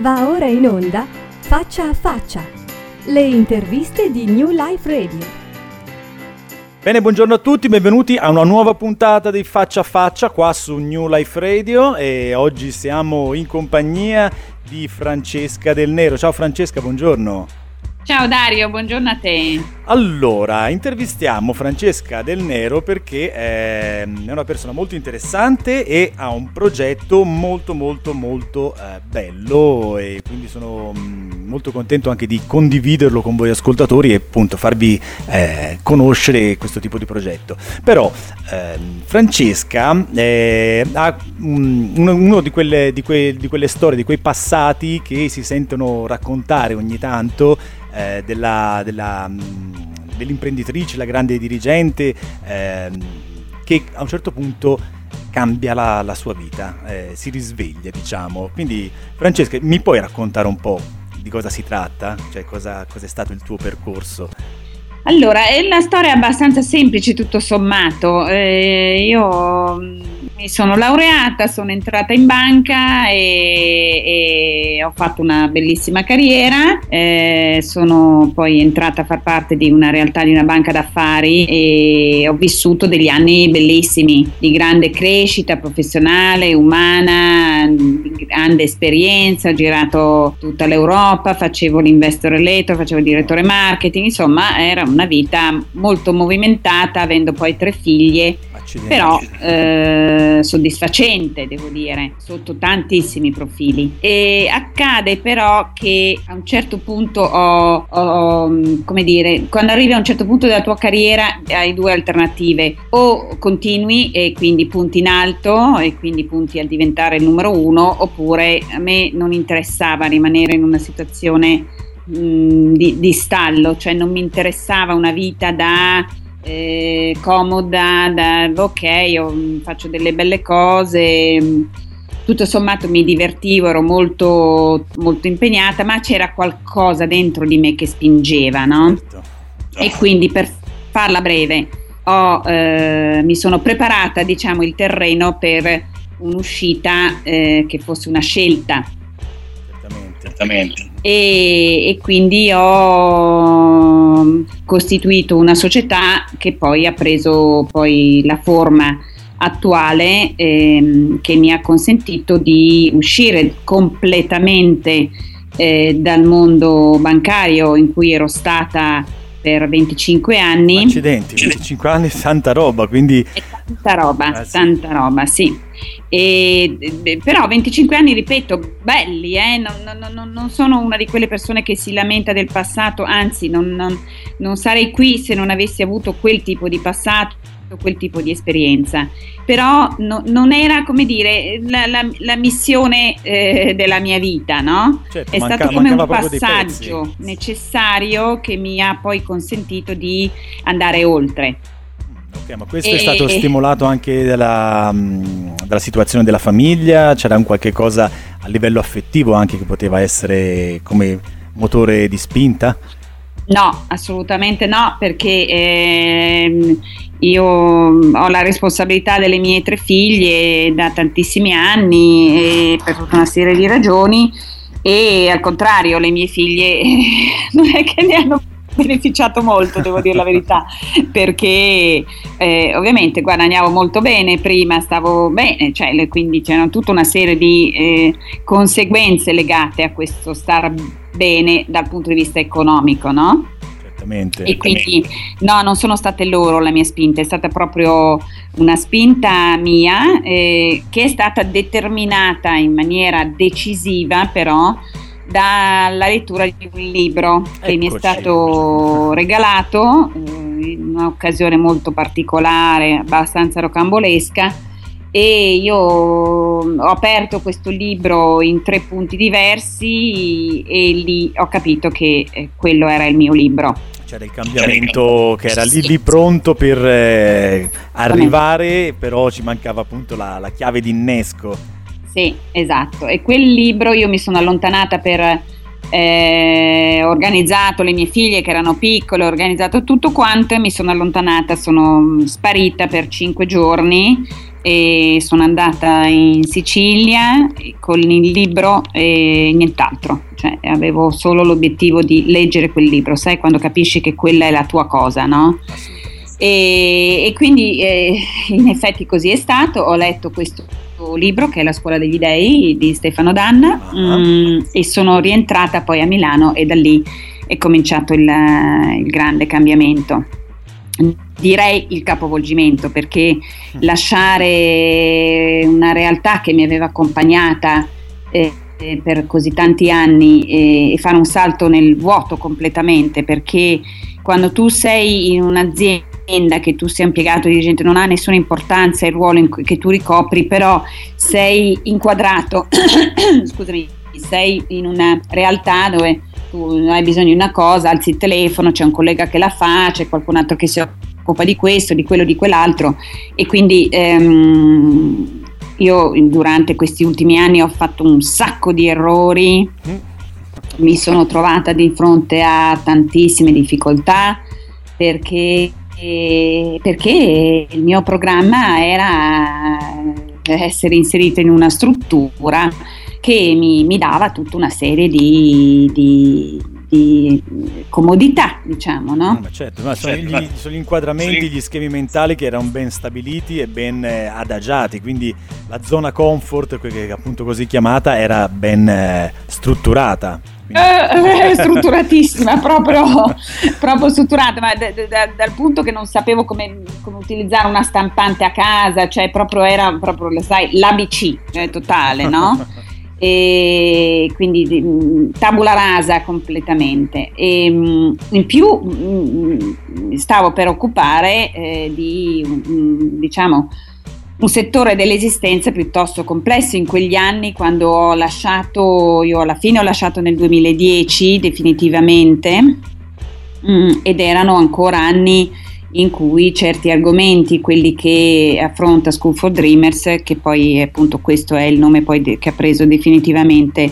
Va ora in onda Faccia a Faccia, le interviste di New Life Radio. Bene, buongiorno a tutti, benvenuti a una nuova puntata di Faccia a Faccia qua su New Life Radio e oggi siamo in compagnia di Francesca Del Nero. Ciao Francesca, buongiorno. Ciao Dario, buongiorno a te. Allora, intervistiamo Francesca Del Nero perché è una persona molto interessante e ha un progetto molto molto molto eh, bello e quindi sono mm, molto contento anche di condividerlo con voi ascoltatori e appunto farvi eh, conoscere questo tipo di progetto. Però eh, Francesca ha uno, uno di, quelle, di, que, di quelle storie, di quei passati che si sentono raccontare ogni tanto eh, della, della, mm, dell'imprenditrice, la grande dirigente, eh, che a un certo punto cambia la, la sua vita, eh, si risveglia diciamo. Quindi Francesca, mi puoi raccontare un po' di cosa si tratta? Cioè cosa, cosa è stato il tuo percorso? Allora, è una storia abbastanza semplice tutto sommato. Eh, io mm, mi sono laureata, sono entrata in banca e, e ho fatto una bellissima carriera. Eh, sono poi entrata a far parte di una realtà di una banca d'affari e ho vissuto degli anni bellissimi di grande crescita professionale, umana, di grande esperienza. Ho girato tutta l'Europa, facevo l'investor relator, facevo il direttore marketing, insomma, era una vita molto movimentata, avendo poi tre figlie Accidenti. però eh, soddisfacente, devo dire, sotto tantissimi profili. E accade però che a un certo punto ho, ho, come dire, quando arrivi a un certo punto della tua carriera hai due alternative, o continui e quindi punti in alto e quindi punti a diventare il numero uno, oppure a me non interessava rimanere in una situazione mh, di, di stallo, cioè non mi interessava una vita da eh, comoda, da, ok, io faccio delle belle cose, tutto sommato mi divertivo, ero molto, molto impegnata, ma c'era qualcosa dentro di me che spingeva, no? Certo. E quindi per farla breve, ho, eh, mi sono preparata, diciamo, il terreno per un'uscita eh, che fosse una scelta. Certamente. Certamente. E, e quindi ho costituito una società che poi ha preso poi la forma attuale ehm, che mi ha consentito di uscire completamente eh, dal mondo bancario in cui ero stata per 25 anni. Accidenti, 25 anni, tanta roba, quindi... È tanta roba, eh, sì. tanta roba, sì. E, però 25 anni, ripeto, belli, eh? non, non, non, sono una di quelle persone che si lamenta del passato, anzi non, non sarei qui se non avessi avuto quel tipo di passato quel tipo di esperienza, però no, non era come dire la, la, la missione eh, della mia vita, no? Certo, È manca, stato come un passaggio necessario che mi ha poi consentito di andare oltre. Ok, ma questo e, è stato stimolato anche dalla, dalla, situazione della famiglia? C'era un qualche cosa a livello affettivo anche che poteva essere come motore di spinta? No, assolutamente no, perché ehm, io ho la responsabilità delle mie tre figlie da tantissimi anni per tutta una serie di ragioni e al contrario le mie figlie non è che ne hanno beneficiato molto, devo dire la verità, perché eh, ovviamente guadagnavo molto bene prima, stavo bene, cioè, quindi c'erano tutta una serie di eh, conseguenze legate a questo star bene dal punto di vista economico, no? Certamente. E quindi no, non sono state loro la mia spinta, è stata proprio una spinta mia eh, che è stata determinata in maniera decisiva però dalla lettura di un libro che Eccoci. mi è stato regalato eh, in un'occasione molto particolare, abbastanza rocambolesca e io ho aperto questo libro in tre punti diversi e lì ho capito che eh, quello era il mio libro. C'era il cambiamento che era lì, lì pronto per eh, arrivare, però ci mancava appunto la, la chiave di innesco. Sì, esatto. E quel libro io mi sono allontanata per eh, organizzato le mie figlie che erano piccole, ho organizzato tutto quanto e mi sono allontanata, sono sparita per cinque giorni e sono andata in Sicilia con il libro e nient'altro, cioè avevo solo l'obiettivo di leggere quel libro, sai quando capisci che quella è la tua cosa, no? E, e quindi eh, in effetti così è stato, ho letto questo libro che è La scuola degli dei di Stefano Danna uh-huh. mh, e sono rientrata poi a Milano e da lì è cominciato il, il grande cambiamento direi il capovolgimento perché lasciare una realtà che mi aveva accompagnata eh, per così tanti anni eh, e fare un salto nel vuoto completamente perché quando tu sei in un'azienda che tu sia impiegato di gente non ha nessuna importanza il ruolo in, che tu ricopri però sei inquadrato scusami sei in una realtà dove tu hai bisogno di una cosa, alzi il telefono, c'è un collega che la fa, c'è qualcun altro che si occupa di questo, di quello, di quell'altro. E quindi ehm, io durante questi ultimi anni ho fatto un sacco di errori, mi sono trovata di fronte a tantissime difficoltà perché, perché il mio programma era essere inserito in una struttura che mi, mi dava tutta una serie di, di, di comodità, diciamo, no? no certo, ma sono, certo, gli, sono, gli, inquadramenti, sì. gli schemi mentali che erano ben stabiliti e ben eh, adagiati, quindi la zona comfort, che appunto così chiamata, era ben eh, strutturata. Eh, eh, strutturatissima, proprio, proprio strutturata, ma d- d- dal punto che non sapevo come, come, utilizzare una stampante a casa, cioè proprio era proprio, sai, l'ABC cioè, totale, no? e quindi mm, tabula rasa completamente. E mm, in più mm, stavo per occupare eh, di diciamo un settore dell'esistenza piuttosto complesso. In quegli anni quando ho lasciato io alla fine ho lasciato nel 2010 definitivamente. Ed erano ancora anni in cui certi argomenti, quelli che affronta School for Dreamers, che poi appunto questo è il nome de- che ha preso definitivamente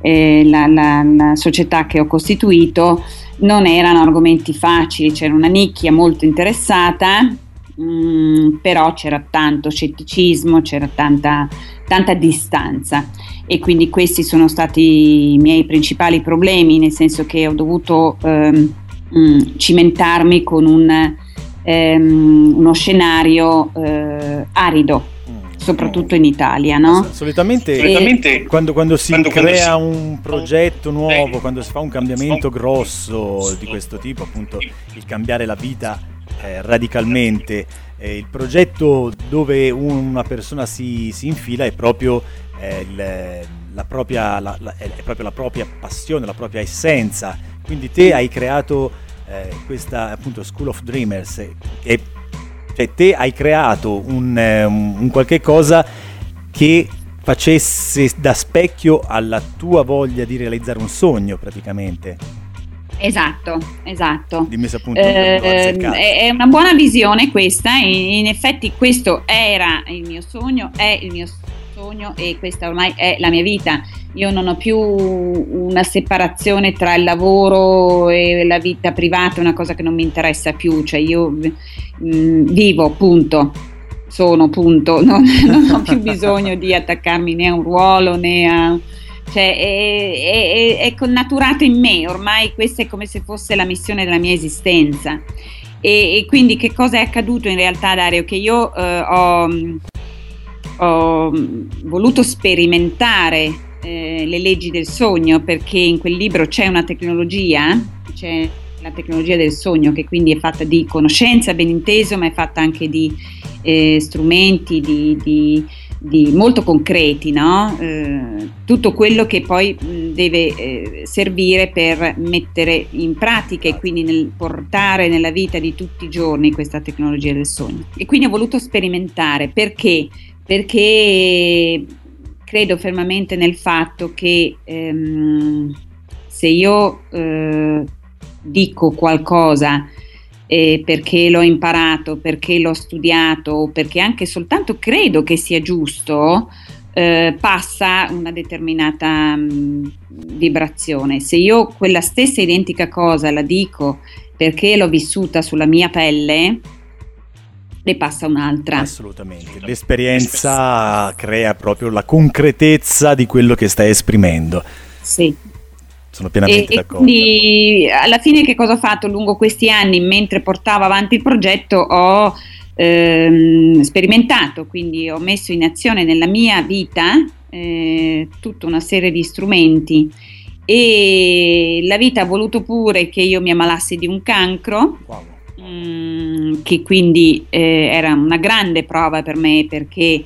eh, la, la, la società che ho costituito, non erano argomenti facili, c'era una nicchia molto interessata, mh, mm, però c'era tanto scetticismo, c'era tanta, tanta distanza. E quindi questi sono stati i miei principali problemi, nel senso che ho dovuto ehm, mm, cimentarmi con un ehm, uno scenario eh, arido mm. soprattutto in Italia. No? Solitamente, solitamente quando, quando, si quando, crea quando si... un progetto nuovo, quando si fa un cambiamento grosso di questo tipo, appunto il cambiare la vita eh, radicalmente, eh, il progetto dove una persona si, si infila è proprio, eh, il, la propria, la, la, è proprio la propria passione, la propria essenza. Quindi te hai creato eh, questa appunto School of Dreamers e cioè, te hai creato un, um, un qualche cosa che facesse da specchio alla tua voglia di realizzare un sogno praticamente. Esatto, esatto. Dimmi se appunto eh, è una buona visione questa, in effetti questo era il mio sogno, è il mio sogno e questa ormai è la mia vita io non ho più una separazione tra il lavoro e la vita privata, una cosa che non mi interessa più, cioè io mh, mm, vivo, punto, sono, punto, non, non, ho più bisogno di attaccarmi né a un ruolo né a... Cioè, è, è, è connaturato in me, ormai questa è come se fosse la missione della mia esistenza. E, e quindi che cosa è accaduto in realtà, Dario? Che io eh, ho, ho voluto sperimentare eh, le leggi del sogno, perché in quel libro c'è una tecnologia, c'è la tecnologia del sogno che quindi è fatta di conoscenza, ben inteso, ma è fatta anche di eh, strumenti, di, di, molto concreti, no? eh, tutto quello che poi deve eh, servire per mettere in pratica e quindi nel portare nella vita di tutti i giorni questa tecnologia del sogno. E quindi ho voluto sperimentare perché? Perché credo fermamente nel fatto che ehm, se io eh, dico qualcosa eh, perché l'ho imparato, perché l'ho studiato, perché anche soltanto credo che sia giusto, eh, passa una determinata mh, mm, vibrazione. Se io quella stessa identica cosa la dico perché l'ho vissuta sulla mia pelle, ne passa un'altra. Assolutamente, l'esperienza crea proprio la concretezza di quello che stai esprimendo. Sì. Sono pienamente e, d'accordo. E quindi alla fine che cosa ho fatto lungo questi anni mentre portavo avanti il progetto? Ho ehm, sperimentato, quindi ho messo in azione nella mia vita eh, tutta una serie di strumenti e la vita ha voluto pure che io mi ammalassi di un cancro. Wow Mm, che quindi eh, era una grande prova per me perché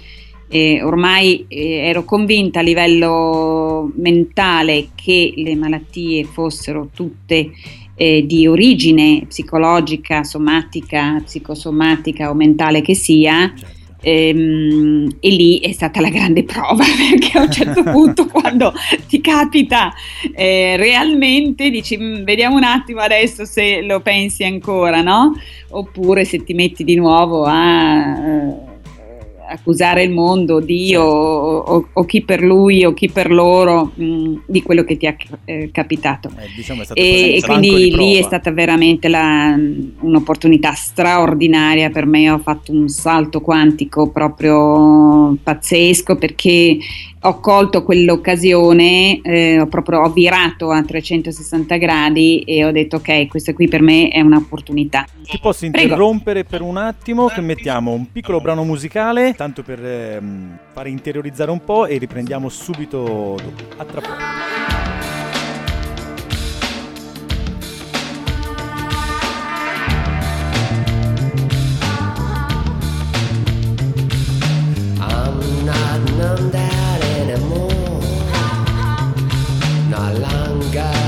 eh, ormai eh, ero convinta a livello mentale che le malattie fossero tutte eh, di origine psicologica, somatica, psicosomatica o mentale che sia. certo. Ehm, e lì è stata la grande prova perché a un certo punto quando ti capita eh, realmente dici "Mm, vediamo un attimo adesso se lo pensi ancora no? Oppure se ti metti di nuovo a eh, accusare il mondo Dio o, o- o chi per lui o chi per loro mh, di quello che ti è eh, capitato. Eh, diciamo è e, e quindi di lì è stata veramente la- un'opportunità straordinaria per me, ho fatto un salto quantico proprio pazzesco perché ho colto quell'occasione, eh, ho proprio ho virato a 360 gradi e ho detto ok, questa qui per me è un'opportunità. Ti posso Prego. interrompere per un attimo che mettiamo un piccolo brano musicale, tanto per ehm, fare interiorizzare un po' e riprendiamo subito dopo. A tra poco. No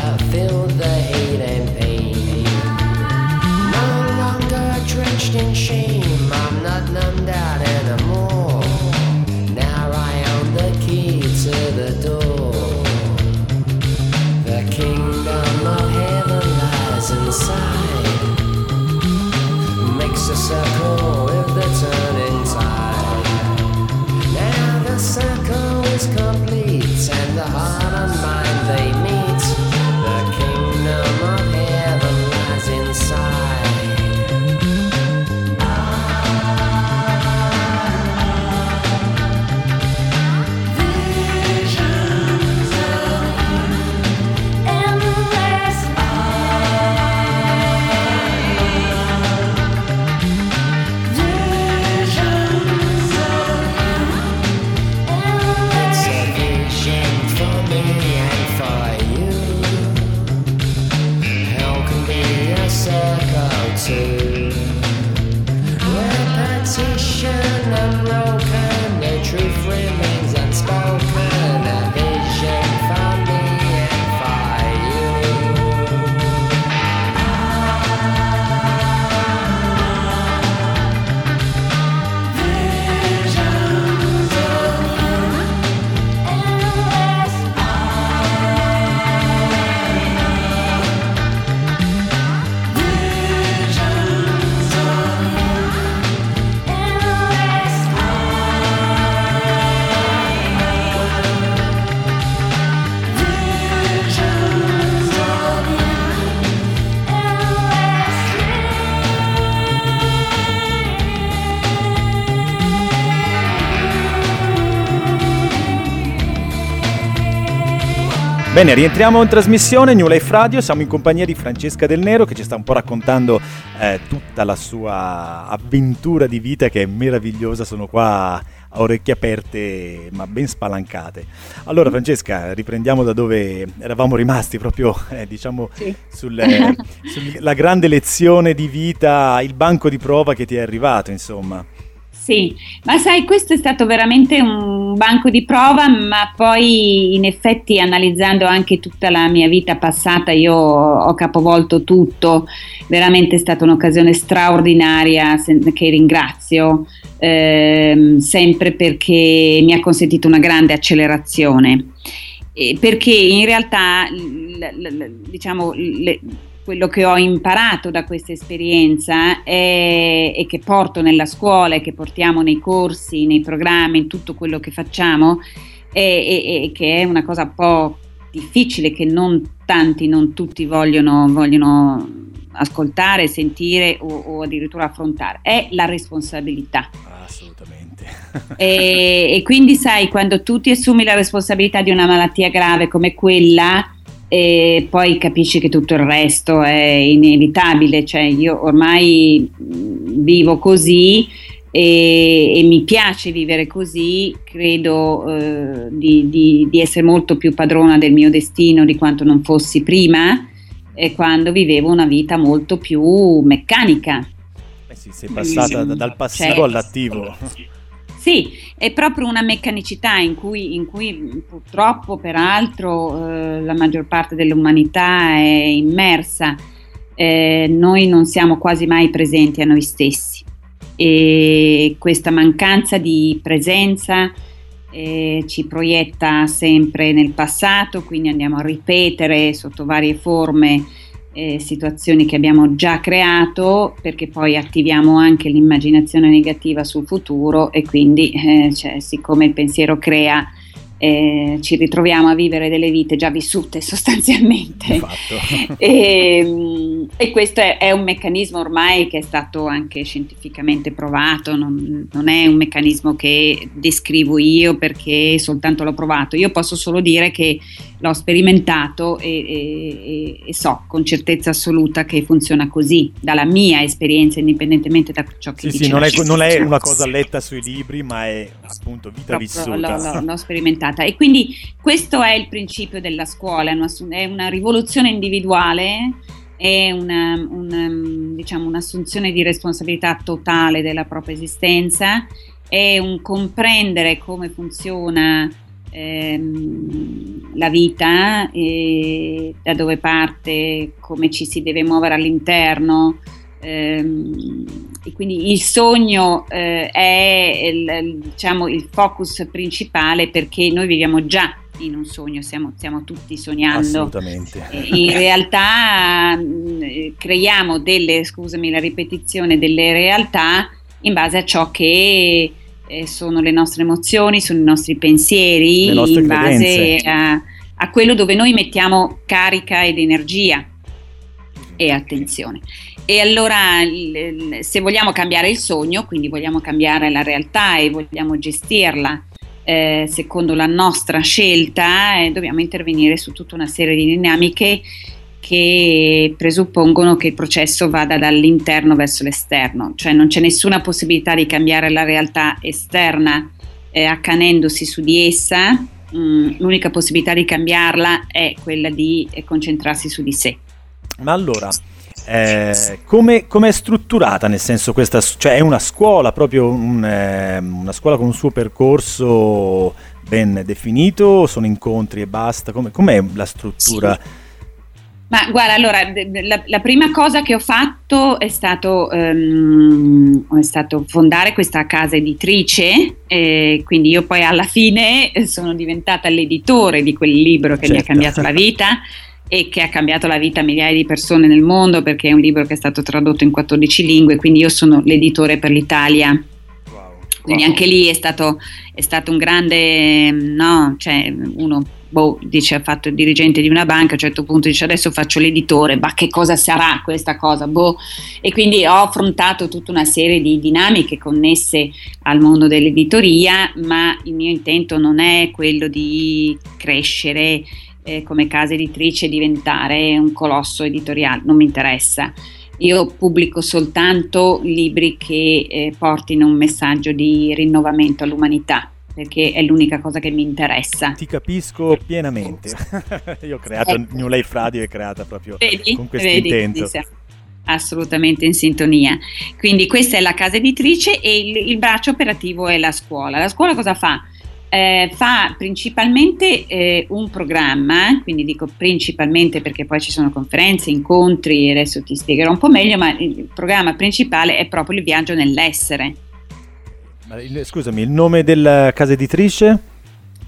to Bene, rientriamo in trasmissione New Life Radio, siamo in compagnia di Francesca Del Nero che ci sta un po' raccontando eh, tutta la sua avventura di vita che è meravigliosa, sono qua a orecchie aperte ma ben spalancate. Allora Francesca, riprendiamo da dove eravamo rimasti proprio eh, diciamo Sì. sulla grande lezione di vita, il banco di prova che ti è arrivato insomma. Sì, ma sai, questo è stato veramente un banco di prova, ma poi in effetti analizzando anche tutta la mia vita passata, io ho capovolto tutto, veramente è stata un'occasione straordinaria che ringrazio ehm, sempre perché mi ha consentito una grande accelerazione. Perché in realtà diciamo quello che ho imparato da questa esperienza è, e che porto nella scuola e che portiamo nei corsi, nei programmi, in tutto quello che facciamo, e che è una cosa un po' difficile che non tanti, non tutti vogliono, vogliono ascoltare, sentire o, o addirittura affrontare, è la responsabilità. Assolutamente. e, e quindi sai, quando tu ti assumi la responsabilità di una malattia grave come quella, e poi capisci che tutto il resto è inevitabile, cioè io ormai vivo così e, e mi piace vivere così, credo eh, di, di, di essere molto più padrona del mio destino di quanto non fossi prima e quando vivevo una vita molto più meccanica. Eh sì, sei passata da- dal passivo Certo. all'attivo. Sì, è proprio una meccanicità in cui, in cui, mh, purtroppo, peraltro, eh, la maggior parte dell'umanità è immersa. Eh, noi non siamo quasi mai presenti a noi stessi e questa mancanza di presenza eh, ci proietta sempre nel passato, quindi andiamo a ripetere sotto varie forme eh, situazioni che abbiamo già creato perché poi attiviamo anche l'immaginazione negativa sul futuro e quindi eh, cioè, siccome il pensiero crea eh, ci ritroviamo a vivere delle vite già vissute sostanzialmente Fatto. e, mm, e questo è, è un meccanismo ormai che è stato anche scientificamente provato, non, non è un meccanismo che descrivo io perché soltanto l'ho provato, io posso solo dire che l'ho sperimentato e, e- e- so con certezza assoluta che funziona così, dalla mia esperienza, indipendentemente da ciò che Sì, dice sì, non è, non è una cosa letta sui libri, ma è appunto vita Proprio vissuta. l'ho, l'ho- l'ho sperimentata. E quindi questo è il principio della scuola, è una rivoluzione individuale, è una, una, diciamo, un'assunzione di responsabilità totale della propria esistenza, è un comprendere come funziona ehm, la vita, da dove parte, come ci si deve muovere all'interno. ehm, e quindi il sogno eh, è il, diciamo, il focus principale perché noi viviamo già in un sogno, stiamo, stiamo tutti sognando. Assolutamente. Eh, In realtà mh, eh, creiamo delle, scusami la ripetizione, delle realtà in base a ciò che eh, sono le nostre emozioni, sono i nostri pensieri, in base a, a quello dove noi mettiamo carica ed energia e attenzione. E allora se vogliamo cambiare il sogno, quindi vogliamo cambiare la realtà e vogliamo gestirla eh, secondo la nostra scelta, eh, dobbiamo intervenire su tutta una serie di dinamiche che presuppongono che il processo vada dall'interno verso l'esterno, cioè non c'è nessuna possibilità di cambiare la realtà esterna eh, accanendosi su di essa, Mm, l'unica possibilità di cambiarla è quella di eh, concentrarsi su di sé. Ma allora, eh, come come è strutturata? Nel senso, questa, cioè è una scuola, proprio un, eh, una scuola con un suo percorso ben definito? Sono incontri e basta? Come, com'è la struttura? Ma guarda, allora, la, la prima cosa che ho fatto è stato, ehm, è stato fondare questa casa editrice, eh, quindi io poi alla fine sono diventata l'editore di quel libro che mi ha Certo. cambiato la vita e che ha cambiato la vita a migliaia di persone nel mondo perché è un libro che è stato tradotto in 14 lingue, quindi io sono l'editore per l'Italia. Wow. Quindi Wow. anche lì è stato, è stato un grande, no, cioè uno boh, dice ha fatto il dirigente di una banca, a un certo punto dice adesso faccio l'editore, ma che cosa sarà questa cosa? Boh. E quindi ho affrontato tutta una serie di dinamiche connesse al mondo dell'editoria, ma il mio intento non è quello di crescere eh, come casa editrice diventare un colosso editoriale, non mi interessa. Io pubblico soltanto libri che eh, portino un messaggio di rinnovamento all'umanità, perché è l'unica cosa che mi interessa. Ti capisco pienamente. Io ho creato Ecco. New Life Radio, è creata proprio Vedi? con questo Vedi? intento. Sì, assolutamente in sintonia. Quindi questa è la casa editrice e il, il braccio operativo è la scuola. La scuola cosa fa? Eh, fa principalmente eh, un programma, quindi dico principalmente perché poi ci sono conferenze, incontri, adesso ti spiegherò un po' meglio, ma il programma principale è proprio il viaggio nell'essere. Scusami, il nome della casa editrice?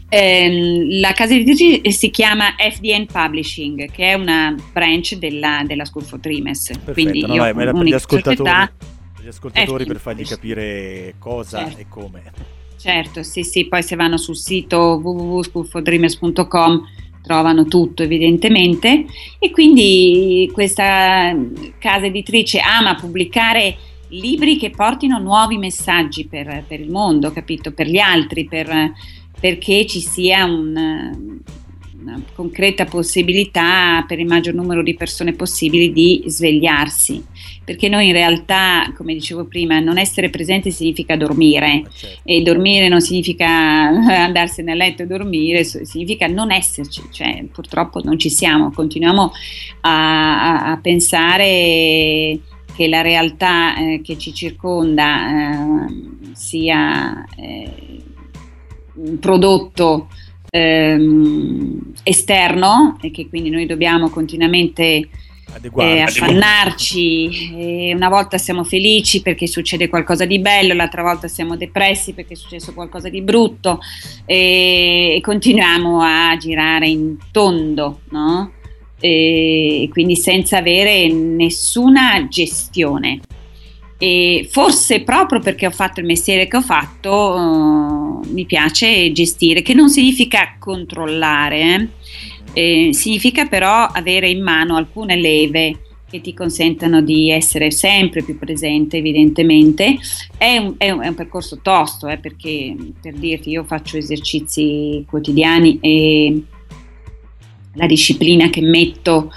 Ehm, la casa editrice si chiama FDN Publishing, che è una branch della, della School for Dreamers. Perfetto, Quindi no, io ma era per gli ascoltatori, società- per gli ascoltatori per fargli capire cosa Certo. e come. Certo, sì, sì, poi se vanno sul sito www.schoolfordreamers.com trovano tutto evidentemente e quindi questa casa editrice ama pubblicare libri che portino nuovi messaggi per, per il mondo, capito? Per gli altri, per, perché ci sia un, una concreta possibilità per il maggior numero di persone possibili di svegliarsi, perché noi in realtà, come dicevo prima, non essere presenti significa dormire. Certo. e dormire non significa andarsene a letto e dormire, significa non esserci, cioè purtroppo non ci siamo, continuiamo a, a pensare che la realtà eh, che ci circonda eh, sia eh, un prodotto ehm, esterno e che quindi noi dobbiamo continuamente eh, affannarci e una volta siamo felici perché succede qualcosa di bello, l'altra volta siamo depressi perché è successo qualcosa di brutto e, e continuiamo a girare in tondo, no? E quindi senza avere nessuna gestione. E forse proprio perché ho fatto il mestiere che ho fatto, uh, mi piace gestire, che non significa controllare, eh? Eh, significa però avere in mano alcune leve che ti consentano di essere sempre più presente, evidentemente. È un, è un, è un percorso tosto, eh, perché per dirti, io faccio esercizi quotidiani e la disciplina che metto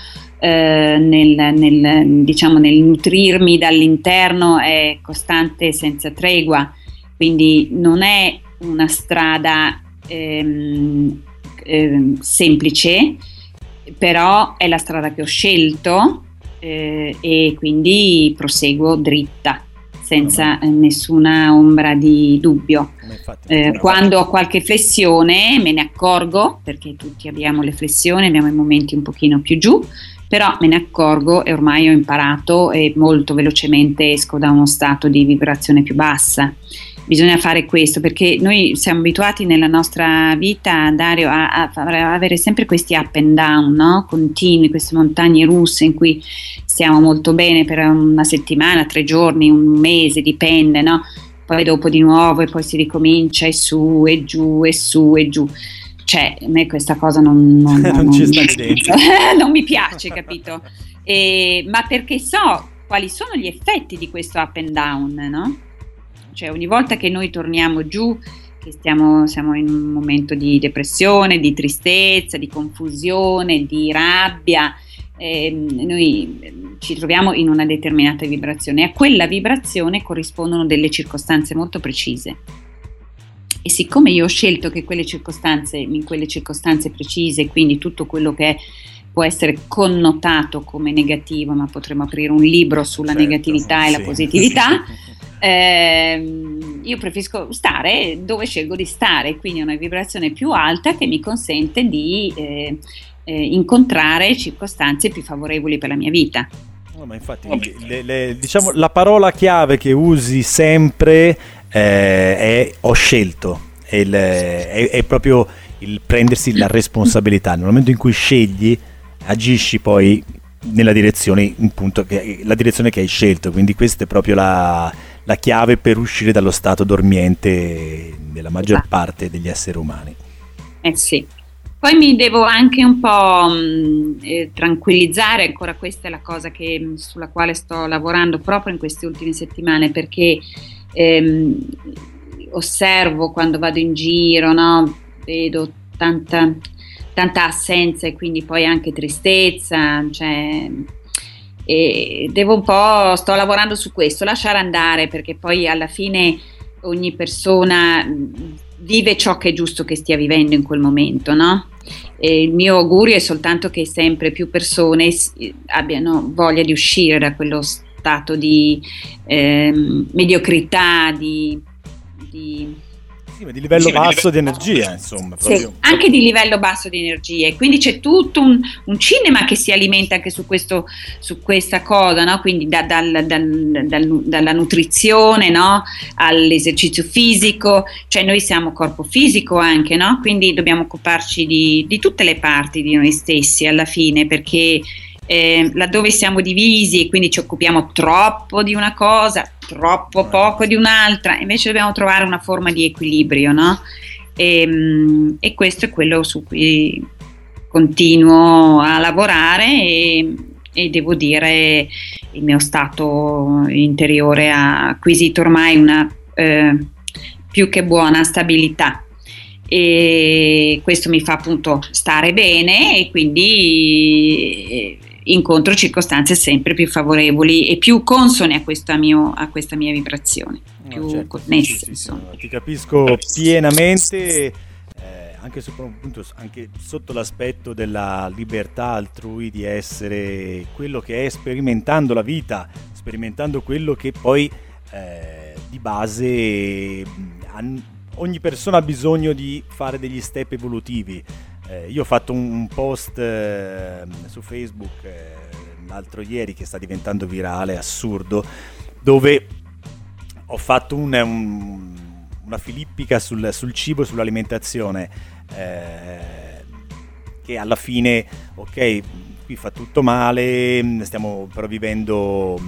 eh, nel, nel, diciamo, nel nutrirmi dall'interno è costante senza tregua, quindi non è una strada ehm, ehm, semplice, però è la strada che ho scelto eh, e quindi proseguo dritta senza eh, nessuna ombra di dubbio. Eh, quando ho qualche flessione me ne accorgo, perché tutti abbiamo le flessioni, abbiamo i momenti un pochino più giù, però me ne accorgo e ormai ho imparato e molto velocemente esco da uno stato di vibrazione più bassa bisogna fare questo perché noi siamo abituati nella nostra vita, Dario, a, a, avere sempre questi up and down, no? continui, queste montagne russe in cui stiamo molto bene per una settimana, tre giorni, un mese, dipende, no? poi dopo di nuovo e poi si ricomincia e su e giù e su e giù. Cioè, a me questa cosa non, non, non, non mi piace, capito? E, ma perché so quali sono gli effetti di questo up and down, no? cioè ogni volta che noi torniamo giù, che stiamo, siamo in un momento di depressione, di tristezza, di confusione, di rabbia, eh, noi ci troviamo in una determinata vibrazione e a quella vibrazione corrispondono delle circostanze molto precise. E siccome io ho scelto che quelle circostanze, in quelle circostanze precise, quindi tutto quello che è può essere connotato come negativo, ma potremmo aprire un libro sulla certo, negatività sì. e la positività. Eh, io preferisco stare dove scelgo di stare, quindi una vibrazione più alta che mi consente di eh, eh, incontrare circostanze più favorevoli per la mia vita. No, ma infatti, le, le, diciamo, la parola chiave che usi sempre eh, è ho scelto, è, il, è, è proprio il prendersi la responsabilità. Nel momento in cui scegli, agisci poi nella direzione, che, la direzione che hai scelto, quindi questa è proprio la, la chiave per uscire dallo stato dormiente della maggior esatto. parte degli esseri umani. Eh sì. Poi mi devo anche un po' mh, eh, tranquillizzare, ancora questa è la cosa che, sulla quale sto lavorando proprio in queste ultime settimane, perché ehm, osservo quando vado in giro, no? vedo tanta, tanta assenza e quindi poi anche tristezza, cioè devo un po', sto lavorando su questo, lasciare andare perché poi alla fine ogni persona vive ciò che è giusto che stia vivendo in quel momento, no? E il mio augurio è soltanto che sempre più persone abbiano voglia di uscire da quello stato di eh, mediocrità, di, di sì, ma di livello sì, basso di, livello... di energia, insomma. Sì, anche di livello basso di energia. E quindi c'è tutto un, un, cinema che si alimenta anche su, questo, su questa cosa, no? quindi da, dal, dal, dal, dalla nutrizione no? all'esercizio fisico, cioè noi siamo corpo fisico anche, no? quindi dobbiamo occuparci di, di tutte le parti di noi stessi alla fine, perché eh, laddove siamo divisi e quindi ci occupiamo troppo di una cosa, troppo poco di un'altra, invece dobbiamo trovare una forma di equilibrio, no? E, ehm, e questo è quello su cui continuo a lavorare e, e devo dire il mio stato interiore ha acquisito ormai una eh, più che buona stabilità e questo mi fa appunto stare bene e quindi incontro circostanze sempre più favorevoli e più consone a questa, mio, a questa mia vibrazione, più No, certo, connesse. sì, sì, no, ti capisco pienamente, eh, anche, appunto, anche sotto l'aspetto della libertà altrui di essere quello che è sperimentando la vita, sperimentando quello che poi eh, di base han- ogni persona ha bisogno di fare degli step evolutivi. Eh, io ho fatto un, un post eh, su Facebook eh, l'altro ieri che sta diventando virale, assurdo, dove ho fatto un- un- una filippica sul, sul cibo e sull'alimentazione eh, che alla fine, ok, qui fa tutto male, stiamo però vivendo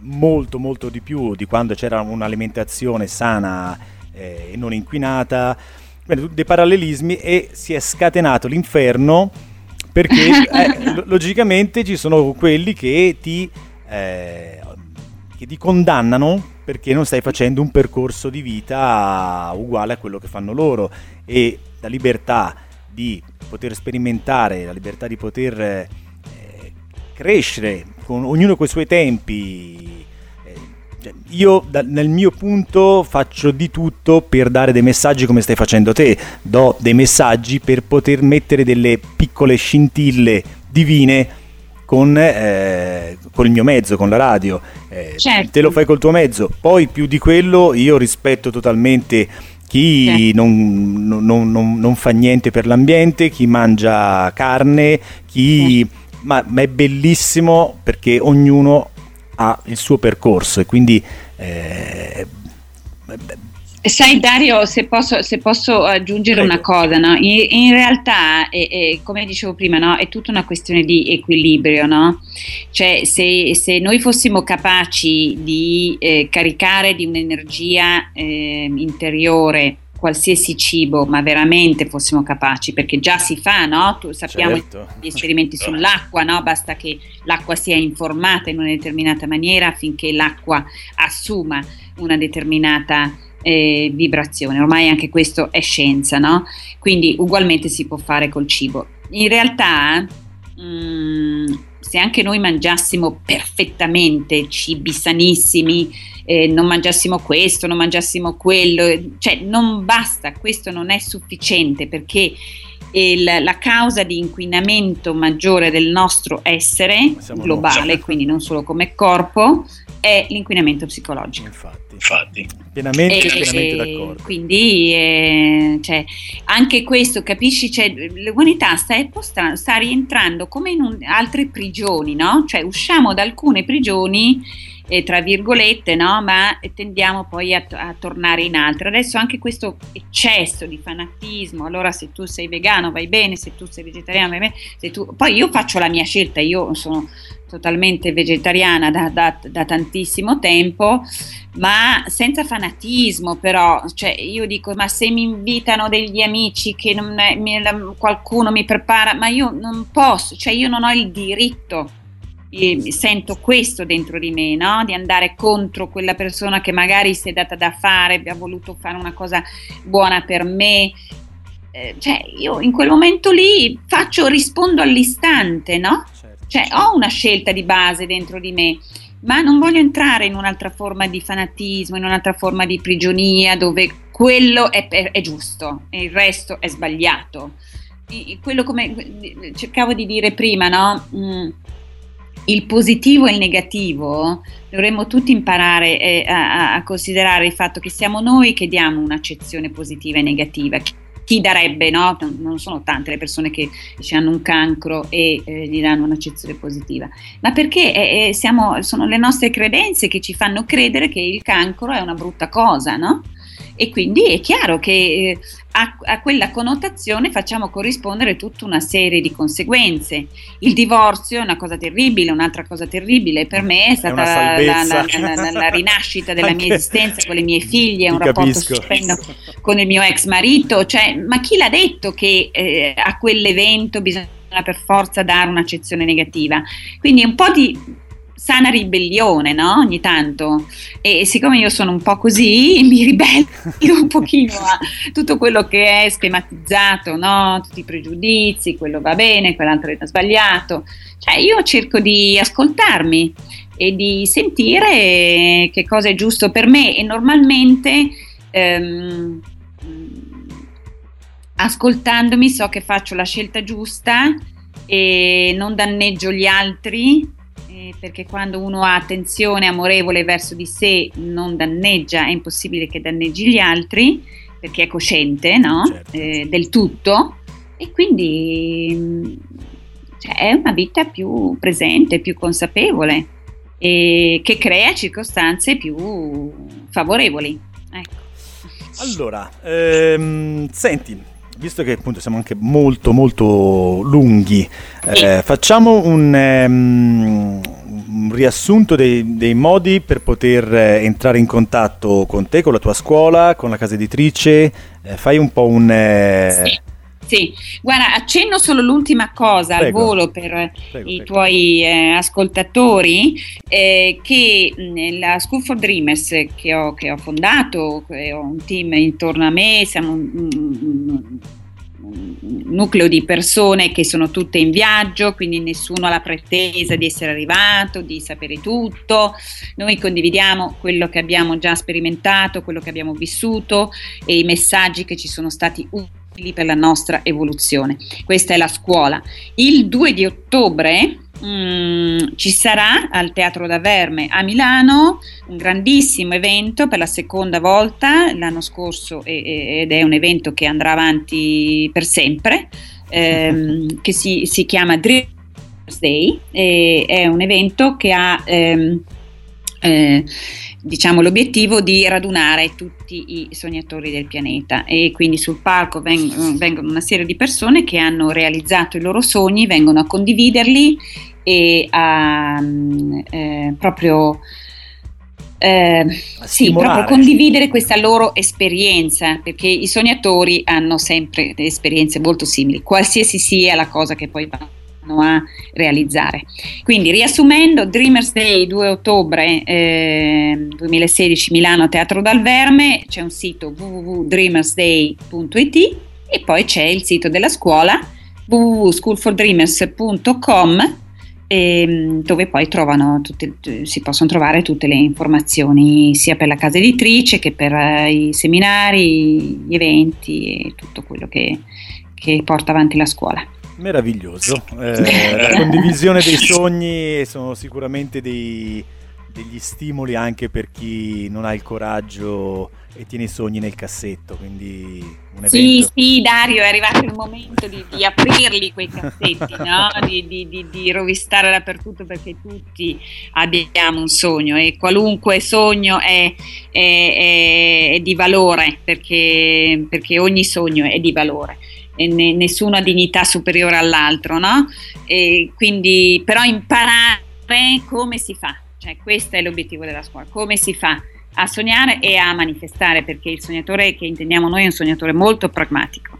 molto molto di più di quando c'era un'alimentazione sana eh, e non inquinata, Bene, dei parallelismi e si è scatenato l'inferno perché eh, lo- logicamente ci sono quelli che ti, eh, che ti condannano perché non stai facendo un percorso di vita uguale a quello che fanno loro e la libertà di poter sperimentare, la libertà di poter eh, crescere con ognuno con i suoi tempi. Io da- nel mio punto faccio di tutto per dare dei messaggi come stai facendo te, do dei messaggi per poter mettere delle piccole scintille divine con, eh, con il mio mezzo, con la radio. Eh, Certo. Te lo fai col tuo mezzo, poi più di quello io rispetto totalmente chi Certo. non, non- non- non- fa niente per l'ambiente, chi mangia carne, chi... Ma, ma è bellissimo perché ognuno ha il suo percorso e quindi... eh, Sai Dario, se posso, se posso aggiungere Prego. una cosa, no? in, in realtà, è- è, come dicevo prima, no? è tutta una questione di equilibrio, no? Cioè se, se noi fossimo capaci di eh, caricare di un'energia eh, interiore qualsiasi cibo, ma veramente fossimo capaci, perché già si fa, no? Tu, sappiamo certo. gli esperimenti sull'acqua, no? basta che l'acqua sia informata in una determinata maniera affinché l'acqua assuma una determinata eh, vibrazione. Ormai anche questo è scienza, no? Quindi ugualmente si può fare col cibo. In realtà, mm, se anche noi mangiassimo perfettamente cibi sanissimi, eh, non mangiassimo questo, non mangiassimo quello, eh, cioè non basta, questo non è sufficiente perché il- la causa di inquinamento maggiore del nostro essere Siamo globale, noi. quindi non solo come corpo, è l'inquinamento psicologico. Infatti, Infatti. pienamente, E- pienamente e d'accordo. Quindi eh, cioè, anche questo, capisci? Cioè, l'umanità sta, posta- sta rientrando come in un- altre prigioni, no? Cioè usciamo da alcune prigioni, eh, tra virgolette, no? Ma tendiamo poi a, a tornare in altre. Adesso anche questo eccesso di fanatismo, allora se tu sei vegano vai bene, se tu sei vegetariano vai bene, se tu... poi io faccio la mia scelta, io sono totalmente vegetariana da, da- da tantissimo tempo, ma senza fanatismo però, cioè io dico ma se mi invitano degli amici che è- mi- qualcuno mi prepara, ma io non posso, cioè io non ho il diritto, eh, sento questo dentro di me, no? di andare contro quella persona che magari si è data da fare, ha voluto fare una cosa buona per me. Eh, cioè io in quel momento lì faccio, rispondo all'istante, no? Cioè ho una scelta di base dentro di me, ma non voglio entrare in un'altra forma di fanatismo, in un'altra forma di prigionia dove quello è, è- è giusto e il resto è sbagliato. I- Quello come cercavo di dire prima, no? Mm, il positivo e il negativo dovremmo tutti imparare eh, a- a considerare il fatto che siamo noi che diamo un'accezione positiva e negativa. Chi darebbe, no? Non- sono tante le persone che dice, hanno un cancro e eh, gli danno un'accezione positiva, ma perché eh, eh, siamo- sono le nostre credenze che ci fanno credere che il cancro è una brutta cosa, no? E quindi è chiaro che eh, a, a quella connotazione facciamo corrispondere tutta una serie di conseguenze. Il divorzio è una cosa terribile, un'altra cosa terribile per me è stata una la, la- la- la- rinascita della mia esistenza con le mie figlie, un rapporto stupendo con il mio ex marito, cioè, ma chi l'ha detto che eh, a quell'evento bisogna per forza dare un'accezione negativa. Quindi un po' di sana ribellione, no? Ogni tanto. E siccome io sono un po' così, mi ribello un pochino a tutto quello che è schematizzato, no? Tutti i pregiudizi, quello va bene, quell'altro è sbagliato. Cioè io cerco di ascoltarmi e di sentire che cosa è giusto per me e normalmente ehm, ascoltandomi so che faccio la scelta giusta e non danneggio gli altri perché quando uno ha attenzione amorevole verso di sé non danneggia, è impossibile che danneggi gli altri perché è cosciente no? certo. eh, del tutto e quindi cioè, è una vita più presente, più consapevole e che crea circostanze più favorevoli. Ecco. Allora, ehm, senti, visto che appunto siamo anche molto molto lunghi, eh, facciamo un, um, un riassunto dei, dei, modi per poter eh, entrare in contatto con te, con la tua scuola, con la casa editrice. Eh, fai un po' un... Eh... Sì. Sì, guarda, accenno solo l'ultima cosa prego, al volo per prego, i prego. tuoi eh, ascoltatori, eh, che mh, la School for Dreamers che ho, che ho fondato, ho un team intorno a me, siamo un, un, un nucleo di persone che sono tutte in viaggio, quindi nessuno ha la pretesa di essere arrivato, di sapere tutto. Noi condividiamo quello che abbiamo già sperimentato, quello che abbiamo vissuto e i messaggi che ci sono stati utili per la nostra evoluzione. Questa è la scuola. Il 2 di ottobre Mm, ci sarà al Teatro da Verme a Milano un grandissimo evento per la seconda volta l'anno scorso ed è un evento che andrà avanti per sempre ehm, che si, si, chiama Dreamers Day e è un evento che ha ehm, eh, diciamo, l'obiettivo di radunare tutti i sognatori del pianeta. E quindi sul palco veng- vengono una serie di persone che hanno realizzato i loro sogni, vengono a condividerli e a eh, proprio eh, sì, proprio condividere questa loro esperienza, perché i sognatori hanno sempre esperienze molto simili, qualsiasi sia la cosa che poi vanno a realizzare. Quindi riassumendo, Dreamers Day 2 ottobre eh, 2016 Milano Teatro dal Verme, c'è un sito www.dreamersday.it e poi c'è il sito della scuola www.schoolfordreamers.com ehm, dove poi tutte, si possono trovare tutte le informazioni sia per la casa editrice che per eh, i seminari, gli eventi e tutto quello che, che porta avanti la scuola. Meraviglioso, eh, la condivisione dei sogni sono sicuramente dei, degli stimoli anche per chi non ha il coraggio e tiene i sogni nel cassetto, quindi. Sì, sì, Dario, è arrivato il momento di, di aprirli quei cassetti, no? di, di, di, rovistare dappertutto perché tutti abbiamo un sogno e qualunque sogno è, è, è, è di valore perché, perché ogni sogno è di valore ne, nessuno ha dignità superiore all'altro, no? E quindi però imparare come si fa, cioè questo è l'obiettivo della scuola, come si fa a sognare e a manifestare, perché il sognatore che intendiamo noi è un sognatore molto pragmatico.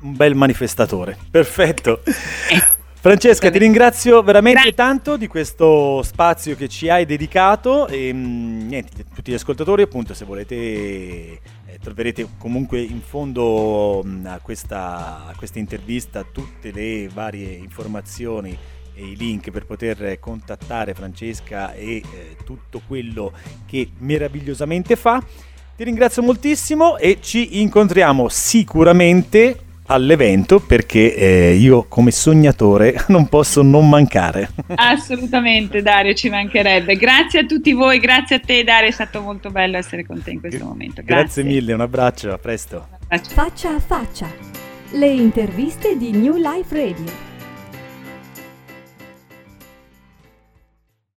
Un bel manifestatore, perfetto. Eh. Francesca, ti ringrazio veramente Grazie. tanto di questo spazio che ci hai dedicato e mm, niente, tutti gli ascoltatori appunto se volete eh, troverete comunque in fondo mh, mm, a, questa, a questa intervista tutte le varie informazioni e i link per poter contattare Francesca e eh, tutto quello che meravigliosamente fa. Ti ringrazio moltissimo e ci incontriamo sicuramente all'evento perché eh, io come sognatore non posso non mancare. Assolutamente Dario, ci mancherebbe. Grazie a tutti voi, grazie a te Dario, è stato molto bello essere con te in questo momento. Grazie, grazie mille, un abbraccio, a presto. Faccia a faccia, le interviste di New Life Radio.